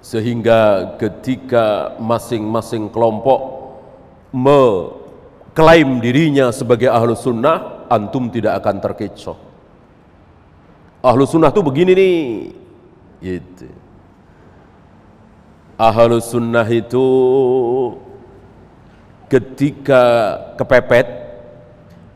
Sehingga ketika masing-masing kelompok mengklaim dirinya sebagai ahlu sunnah, antum tidak akan terkecoh. Ahlu sunnah itu begini nih, gitu. Ahlu sunnah itu ketika kepepet,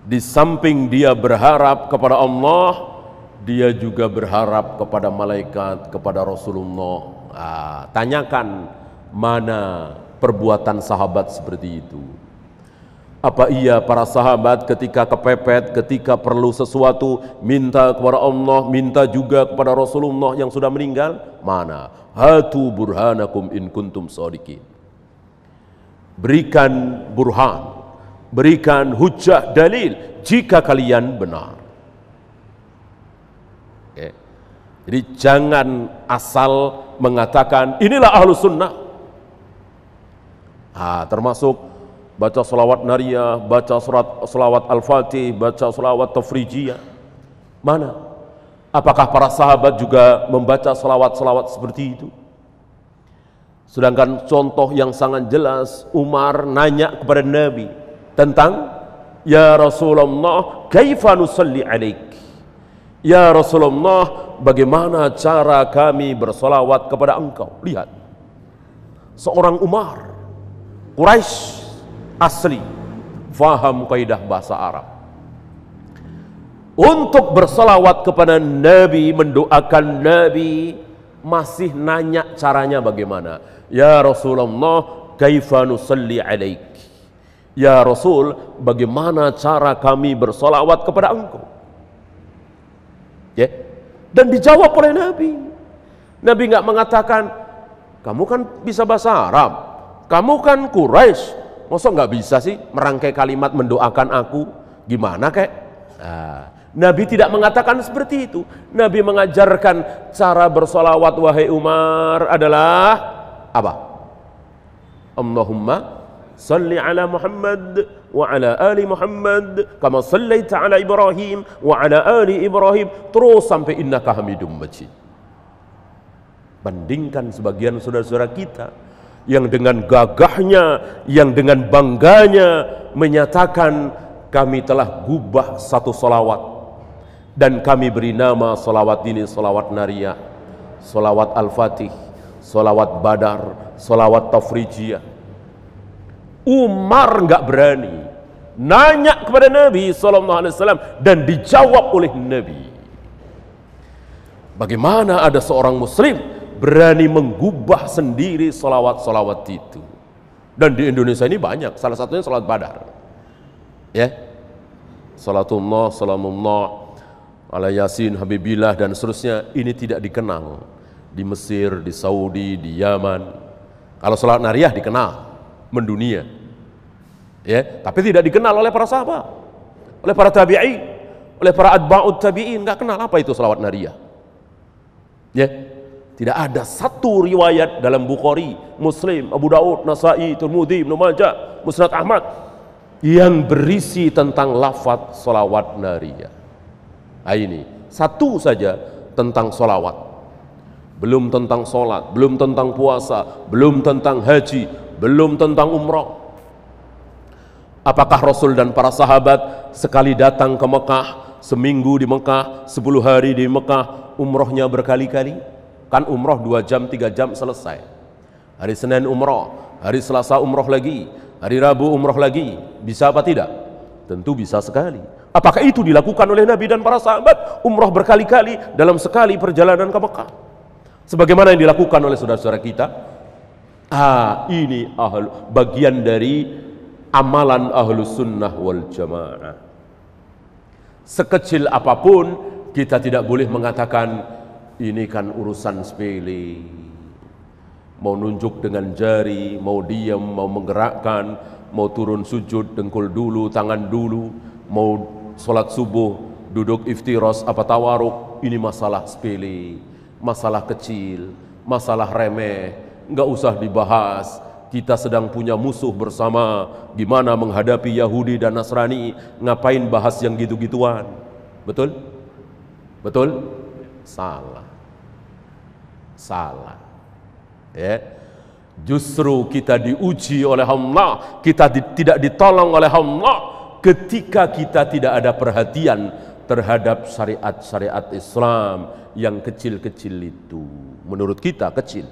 di samping dia berharap kepada Allah, dia juga berharap kepada malaikat, kepada Rasulullah. Ah, tanyakan mana perbuatan sahabat seperti itu. Apa iya para sahabat ketika kepepet, ketika perlu sesuatu, minta kepada Allah, minta juga kepada Rasulullah yang sudah meninggal? Mana? Hatu burhanakum in kuntum sadiqin. Berikan burhan, berikan hujah dalil jika kalian benar. Jadi jangan asal mengatakan inilah ahlu sunnah. Ah, termasuk baca salawat nariyah, baca surat salawat al-fatih, baca salawat tafrijiyah. Mana? Apakah para sahabat juga membaca salawat-salawat seperti itu? Sedangkan contoh yang sangat jelas, Umar nanya kepada Nabi tentang Ya Rasulullah, kaifa nusalli alaik? Ya Rasulullah, bagaimana cara kami bersolawat kepada engkau? Lihat, seorang Umar, Quraisy asli faham kaidah bahasa Arab. Untuk berselawat kepada Nabi mendoakan Nabi masih nanya caranya bagaimana? Ya Rasulullah kaifa nusalli alaik? Ya Rasul bagaimana cara kami bersolawat kepada engkau ya dan dijawab oleh Nabi Nabi nggak mengatakan kamu kan bisa bahasa Arab kamu kan Quraisy Masa nggak bisa sih merangkai kalimat mendoakan aku? Gimana kek? Nah, Nabi tidak mengatakan seperti itu. Nabi mengajarkan cara bersolawat wahai Umar adalah apa? Allahumma ala Muhammad wa ala ali Muhammad kama sallaita ala Ibrahim wa ala ali Ibrahim terus sampai innaka hamidum majid. Bandingkan sebagian saudara-saudara kita yang dengan gagahnya, yang dengan bangganya menyatakan kami telah gubah satu solawat dan kami beri nama solawat ini solawat nariyah, solawat al-fatih, solawat badar, solawat tafrijiyah. Umar nggak berani nanya kepada Nabi SAW dan dijawab oleh Nabi. Bagaimana ada seorang Muslim berani menggubah sendiri solawat-solawat itu. Dan di Indonesia ini banyak, salah satunya salat badar. Ya, salatullah, salamullah, ala yasin, habibillah, dan seterusnya, ini tidak dikenal. Di Mesir, di Saudi, di Yaman. Kalau salat nariyah dikenal, mendunia. Ya, tapi tidak dikenal oleh para sahabat, oleh para tabi'in, oleh para adba'ut tabi'in, nggak kenal apa itu salawat nariyah. Ya, tidak ada satu riwayat dalam Bukhari, Muslim, Abu Daud, Nasai, Tirmidzi, Ibnu Majah, Musnad Ahmad yang berisi tentang lafaz solawat nariyah. Nah ini satu saja tentang solawat. Belum tentang solat, belum tentang puasa, belum tentang haji, belum tentang umrah. Apakah Rasul dan para sahabat sekali datang ke Mekah, seminggu di Mekah, sepuluh hari di Mekah, umrohnya berkali-kali? Kan umroh dua jam, tiga jam selesai. Hari Senin umroh, hari Selasa umroh lagi, hari Rabu umroh lagi. Bisa apa tidak? Tentu bisa sekali. Apakah itu dilakukan oleh Nabi dan para sahabat? Umroh berkali-kali dalam sekali perjalanan ke Mekah. Sebagaimana yang dilakukan oleh saudara-saudara kita. Ah, ini ahlu, bagian dari amalan ahlu sunnah wal jamaah. Sekecil apa pun, kita tidak boleh mengatakan ini kan urusan sepele mau nunjuk dengan jari mau diam mau menggerakkan mau turun sujud dengkul dulu tangan dulu mau sholat subuh duduk iftiros apa tawaruk ini masalah sepele masalah kecil masalah remeh nggak usah dibahas kita sedang punya musuh bersama gimana menghadapi Yahudi dan Nasrani ngapain bahas yang gitu-gituan betul betul salah salah. Ya. Justru kita diuji oleh Allah, kita di, tidak ditolong oleh Allah ketika kita tidak ada perhatian terhadap syariat-syariat Islam yang kecil-kecil itu. Menurut kita kecil.